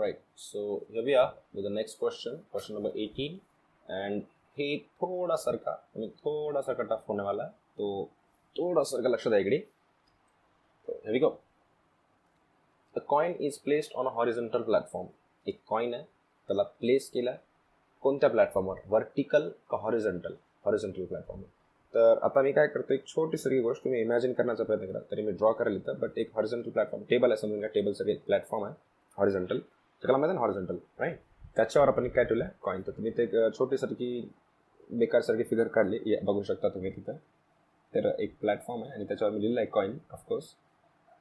Alright, so here we are with the next question, question number 18. And हे थोड़ा सारखा म्हणजे थोड़ा सा कट ऑफ होने वाला है तो थोड़ा सरका लक्षात आहे इकडे. तो here a go. Is placed on a on platform एक कॉइन आहे त्याला प्लेस केला कोणत्या प्लॅटफॉर्मवर व्हर्टिकल का हॉरिझॉन्टल हॉरिझॉन्टल प्लॅटफॉर्मवर तर आता मी काय करतो एक छोटी सगळी गोष्ट तुम्ही इमॅजिन करण्याचा प्रयत्न करा. तरी मी ड्रॉ करायला येतं बट एक हॉरिझॉन्टल प्लॅटफॉर्म टेबल आहे समजून घ्या टेबल सगळे प्लॅटफॉर्म आहे. हॉरिझॉन्टल त्याला माहिती ना हॉरिझॉन्टल राईट त्याच्यावर आपण काय ठेवलं आहे कॉईन तर तुम्ही ते एक छोटीसारखी बेकारसारखी फिगर काढली. बघू शकता तुम्ही तिथं. तर एक प्लॅटफॉर्म आहे आणि त्याच्यावर मी लिहिलं आहे कॉईन ऑफकोर्स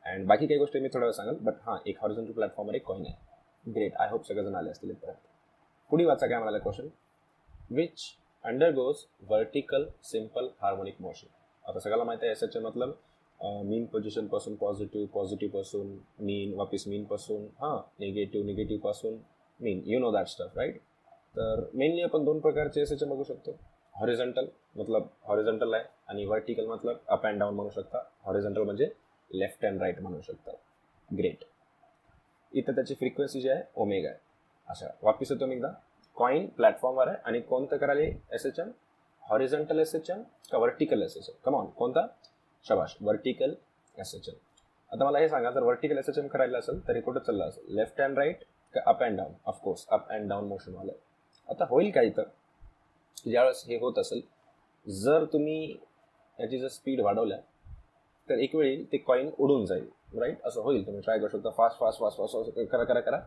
अँड बाकी काही गोष्टी मी थोडं सांगेल सांगाल बट हां एक हॉरिझॉन्टल प्लॅटफॉर्मवर एक कॉईन आहे. ग्रेट आय होप सगळेजण आले असतील परत पुढे वाचा काय म्हणाला question which undergoes vertical simple harmonic motion आता सगळ्याला माहिती आहे याच्याचे मतलब मीन पोझिशनपासून पॉझिटिव्ह पॉझिटिव्हपासून मीन वापिस मीनपासून हां negative निगेटिव्हपासून mean you know that stuff right तर मेनली आपण दोन प्रकारचे एस एच एम बघू शकतो. हॉरिझॉन्टल मतलब हॉरिझॉन्टल आहे आणि वर्टिकल मतलब अप अँड डाऊन म्हणू शकता. हॉरिझॉन्टल म्हणजे लेफ्ट अँड राईट म्हणू शकता. ग्रेट इथं त्याची फ्रिक्वेन्सी जी आहे ओमेगा आहे. अच्छा वापिस येतो मी एकदा. कॉईन प्लॅटफॉर्मवर आहे आणि कोणतं करायला S H M horizontal S H M का vertical S H M come on कोणता? शबाश. वर्टिकल एस एच एम आता मला हे सांगा जर वर्टिकल एस एच एम करायला असेल तरी कुठं चाललं असेल? लेफ्ट अँड राईट का up and down of course up and down मोशनवालं आता होईल काय इथं ज्यावेळेस हे होत असेल जर तुम्ही याची जर स्पीड वाढवल्या तर एक वेळी ते कॉईन उडून जाईल. राईट असं होईल. तुम्ही ट्राय करू शकता. फास्ट फास्ट फास्ट फास्ट करा करा करा.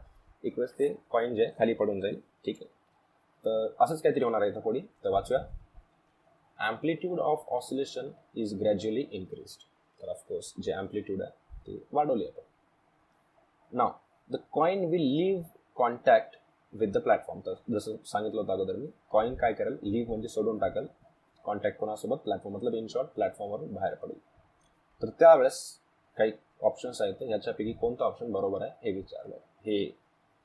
एक वेळेस ते कॉईन जे खाली पडून जाईल. ठीक आहे. तर असंच काहीतरी होणार आहे इथं पुढे तर वाचूया. Amplitude of oscillation is gradually increase तर ऑफकोर्स जे ॲम्प्लिट्यूड आहे ते वाढवली आपण now the coin will leave contact with the platform तर जसं सांगितलं होतं अगोदर मी कॉईन काय करेल? लिव्ह म्हणजे सोडून टाकेल. कॉन्टॅक्ट कोणासोबत? प्लॅटफॉर्म मतलब इन शॉर्ट प्लॅटफॉर्मवरून बाहेर पडेल. तर त्यावेळेस काही ऑप्शन्स आहेत. ह्याच्यापैकी कोणतं ऑप्शन बरोबर आहे? हे विचारलं. हे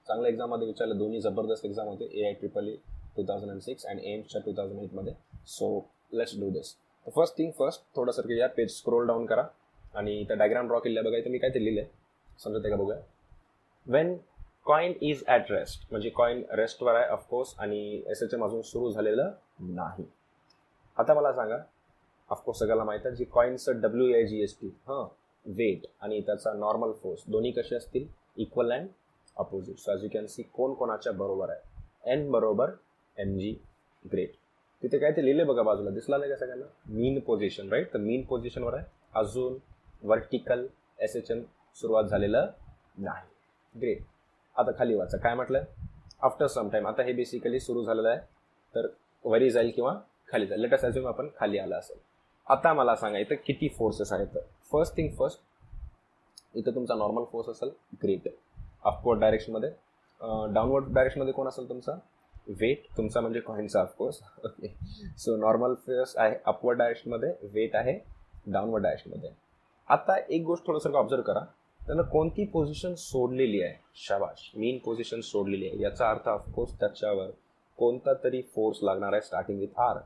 चांगल्या एक्झाममध्ये विचारलं. दोन्ही जबरदस्त एक्झाम होते. A I triple E two thousand and six and एम्सच्या टू थाउजंड एटमध्ये सो लेट्स डू दिस तर फर्स्ट थिंग फर्स्ट थोडंसारखं या पेज स्क्रोल डाऊन करा. आणि त्या डायग्राम ड्रॉ केलेल्या बघा मी काय ते लिहिलं आहे समजत आहे का बघूया. When coin is at rest म्हणजे कॉईन रेस्टवर आहे ऑफकोर्स आणि एस एच एम अजून सुरू झालेलं नाही. आता मला सांगा ऑफकोर्स सगळ्याला माहीत आहे G कॉईनचं W I G S T हां वेट आणि त्याचा नॉर्मल फोर्स दोन्ही कसे असतील? Equal and opposite so as you can see कोण कोणाच्या बरोबर आहे? एन बरोबर एम जी ग्रेट तिथे काय ते लिहिले बघा बाजूला दिसला नाही का सगळ्यांना? मीन पोझिशन राईट तर मीन पोझिशनवर आहे. अजून वर्टिकल एस एच एम सुरुवात झालेलं नाही. ग्रेट आता खाली वाचा. काय म्हटलं आफ्टर सम टाईम आता हे बेसिकली सुरू झालेलं आहे. तर वरी जाईल किंवा खाली जाईल. लेटस ॲज्युम आपण खाली आला असेल. आता मला सांगा इथं किती फोर्सेस आहेत? फर्स्ट थिंग फर्स्ट इथं तुमचा नॉर्मल फोर्स असेल ग्रेट अपवर्ड डायरेक्शनमध्ये डाऊनवर्ड डायरेक्शनमध्ये कोण असेल तुमचा? वेट तुमचा म्हणजे कॉईनचा of course okay so normal force आहे अपवर्ड डायरेक्शनमध्ये वेट आहे डाऊनवर्ड डायरेक्शनमध्ये आता एक गोष्ट थोडंसं ऑब्झर्व करा. त्यानं कोणती पोझिशन सोडलेली आहे? शाबाश. मेन पोझिशन सोडलेली आहे. याचा अर्थ ऑफकोर्स त्याच्यावर कोणता तरी फोर्स लागणार आहे स्टार्टिंग विथ आर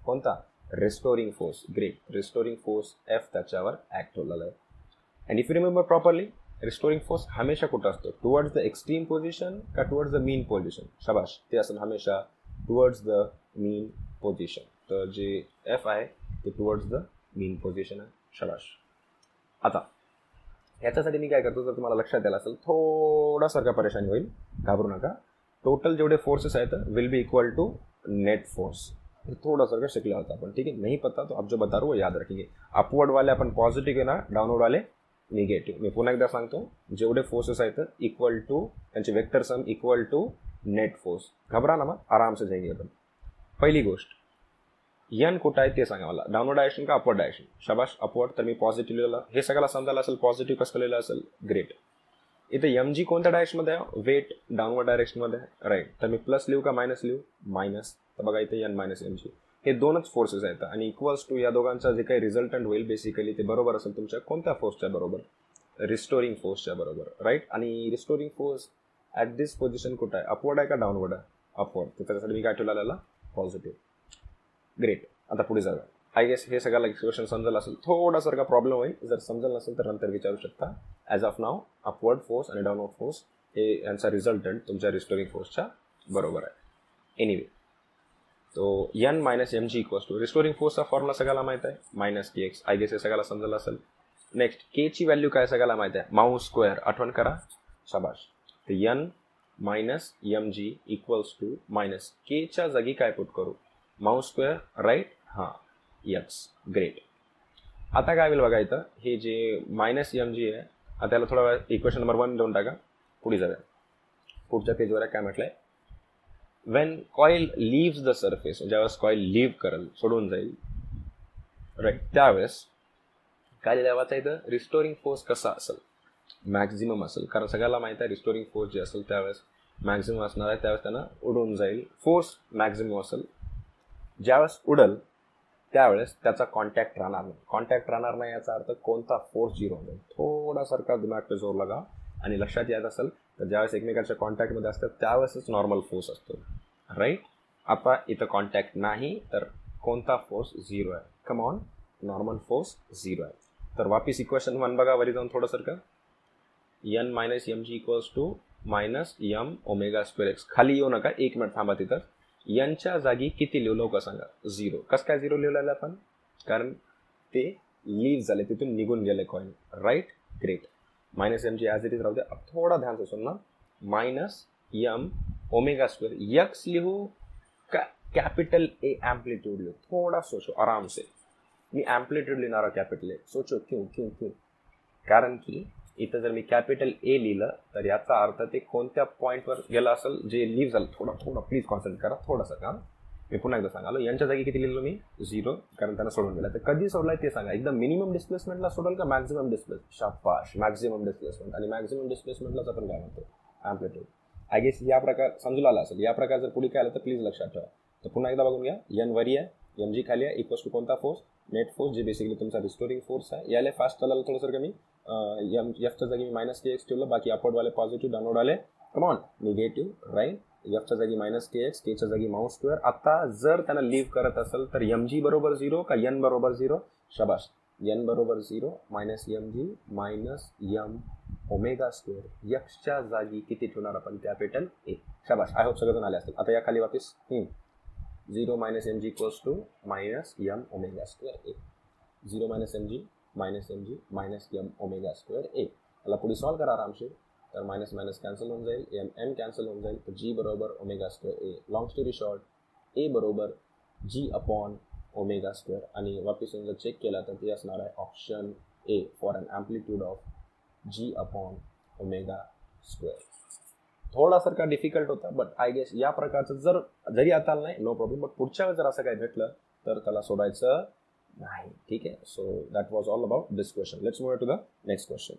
कोणता? Restoring force great restoring force F त्याच्यावर ॲक्ट होलेला आहे and if you remember properly restoring force हमेशा कुठं असतो? टुवर्ड्स द एक्स्ट्रीम पोझिशन का टुवर्ड्स द मीन पोझिशन शबाश. ते असेल हमेशा टुवर्ड्स द मीन पोझिशन तर जे एफ आहे ते टुवर्ड्स द मीन पोझिशन आहे. शबाश. आता ह्याच्यासाठी मी काय करतो जर तुम्हाला लक्षात द्यायला असेल थोडासारखा परेशानी होईल. घाबरू नका. टोटल जेवढे फोर्सेस आहेत will be equal to net force हे थोडासारखं शिकला होता आपण. ठीक आहे? नाही पता तो आप जो बता रहा हूँ याद रखेंगे. अपवर्ड वाले आपण पॉझिटिव्ह आहे ना डाऊनवर्ड वाले निगेटिव्ह. मी पुन्हा एकदा सांगतो जेवढे फोर्सेस आहेत इक्वल टू त्यांचे vector sum equal to net force घबरा ना मग आराम से जाएंगे आपण पहिली गोष्ट यन कुठं आहे ते सांगा मला. डाऊनवर्ड डायरेक्शन का अपवर्ड डायरेक्शन शबाश अपवर्ड तर मी पॉझिटिव्ह लिहिलं हे सगळ्याला समजायला असेल पॉझिटिव्ह कसं लिहिलं असेल? ग्रेट इथे एम जी कोणत्या डायरेक्शनमध्ये आहे? वेट डाऊनवर्ड डायरेक्शनमध्ये राईट तर मी प्लस लिहू का मायनस लिहू? मायनस तर बघा इथे यन मायनस एम जी हे दोनच फोर्सेस आहेत. आणि इक्वल्स टू या दोघांचा जे काही रिझल्टंट होईल बेसिकली ते बरोबर असेल तुमच्या कोणत्या फोर्सच्या बरोबर? रिस्टोरिंग फोर्सच्या बरोबर राईट आणि restoring force at this position कुठं आहे? अपवर्ड आहे का डाऊनवर्ड आहे? अपवर्ड तर त्याच्यासाठी मी काय ठेवलेला पॉझिटिव्ह ग्रेट आता पुढे जाऊया. आय गेस हे सगळ्याला एक्सप्रेशन समजलं असेल. थोडासारखा का प्रॉब्लेम होईल. जर समजलं नसेल तर नंतर विचारू शकता. As of now upward force आणि डाऊनवर्ड फोर्स हे यांचा रिझल्टंट तुमच्या रिस्टोरिंग फोर्सच्या बरोबर आहे. एनिवे तो N minus M G equals to restoring फोर्सचा formula सगळ्याला माहीत आहे. Minus K X I guess हे सगळ्याला समजलं असेल. नेक्स्ट के ची व्हॅल्यू काय सगळ्याला माहीत आहे. माऊ स्क्वेअर आठवण करा. शाबाश तर N minus M G equals to minus केच्या जागी काय पुट करू? माऊ स्क्वेअर राईट हां. यक्स ग्रेट आता काय होईल बघा इथं? हे जे मायनस एम जी आहे आता त्याला थोडा वेळ इक्वेशन नंबर वन देऊन टाका. पुढे जाऊया. पुढच्या पेजवर काय म्हटलं आहे when coil leaves the surface ज्यावेळेस कॉईल लिव्ह करेल सोडून जाईल राईट त्यावेळेस काय लिहावाचं इथं? रिस्टोरिंग फोर्स कसा असेल? मॅक्झिमम असेल. कारण सगळ्याला माहिती आहे रिस्टोरिंग फोर्स जे असेल त्यावेळेस मॅक्झिमम असणार आहे त्यावेळेस त्यांना उडून जाईल. फोर्स मॅक्झिमम असेल. ज्यावेळेस उडल त्यावेळेस त्याचा कॉन्टॅक्ट राहणार नाही. कॉन्टॅक्ट राहणार नाही याचा अर्थ कोणता फोर्स झिरो होईल थोडासारखा दिमाग पे जोर लगा. आणि लक्षात येत असेल तर ज्यावेळेस एकमेकांच्या कॉन्टॅक्टमध्ये असतात त्यावेळेसच नॉर्मल फोर्स असतो. राईट आता इथं कॉन्टॅक्ट नाही तर कोणता फोर्स झिरो आहे? Come on normal force zero आहे. तर वापिस इक्वेशन वन बघा वरी जाऊन थोडं का? N minus M G equals to minus M omega square X खाली येऊ नका एक मिनिट थांबा तिथं. यांच्या जागी किती लिहिलो का सांगा. झिरो कसं काय झिरो लिहिलेलं आपण? कारण ते लीव झाले तिथून निघून गेले coin right great minus M G as it is राहू दे. अब थोडा ध्यान से सुनना. Minus M omega square X लिहू का कॅपिटल ए एम्पलीट्यूड लिहू थोडा सोचो आराम से. मी एम्प्लीट्यूड लिहिणारा कॅपिटल ए. सोचो क्यों क्यों क्यों? कारण की इथं जर मी कॅपिटल ए लिहिलं तर याचा अर्थ ते कोणत्या पॉईंटवर गेलं असेल? जे लिव्ह झालं थोडा थोडा प्लीज कॉन्सन्ट्रेट करा. थोडंसं का मी पुन्हा एकदा सांगालो. यांच्या जागी किती लिहिलो मी? झिरो कारण त्यांना सोडून गेला तर कधी सोडलाय ते सांगा. एकदम मिनिमम डिस्प्लेसमेंटला सोडल का मॅक्झिमम डिस्प्लेस शापाश मॅक्झिमम डिस्प्लेसमेंट आणि मॅक्झिमम डिस्प्लेसमेंटलाच आपण काय म्हणतो? ॲम्प्लिट्यूड आय गेस या प्रकार समजूला आला असेल. या प्रकार जर पुढे काय आलं तर प्लीज लक्षात ठेवा. तर पुन्हा एकदा बघून घ्या. यन वरी आहे. एम जी खाली आहे. इक्वस टू कोणता फोर्स नेट फोर्स जे बेसिकली तुमचा रिस्टोरिंग फोर्स आहे. याला फास्ट चालायला थोडंसं कमी. एम एफच्या जागी मी मायनस के एक्स ठेवलं. बाकी अपवर्डवाले पॉझिटिव्ह डाऊनवर्डवाले कमॉन निगेटिव्ह राईट एफच्या जागी मायनस के एक्स केच्या जागी माउस स्क्वेअर आता जर त्यांना लिव्ह करत असेल तर एम जी बरोबर झिरो का एन बरोबर झिरो शबाश एन बरोबर zero minus M G minus M omega square यक्षच्या जागी किती ठेवणार आपण? कॅपिटल ए शबाश आय होप सगळेजण आले असतील. आता या खाली वापिस. Zero minus M G equals to minus M omega square A zero minus M G minus M G minus M omega square A याला पुढे सॉल्व करा आरामशीर. तर मायनस मायनस कॅन्सल होऊन जाईल. एम एम कॅन्सल होऊन जाईल. तर जी बरोबर omega square A long story short A बरोबर जी अपॉन ओमेगा स्क्वेअर आणि वापिस जर चेक केला तर ते असणार आहे option A for an amplitude of G upon omega square थोडासारखा difficult होता बट आय गेस या प्रकारचं जर जरी आता नाही नो प्रॉब्लेम बट पुढच्या वेळेस जर असं काही भेटलं तर त्याला सोडायचं नाही. ठीक आहे? So that was all about this question let's move to the next question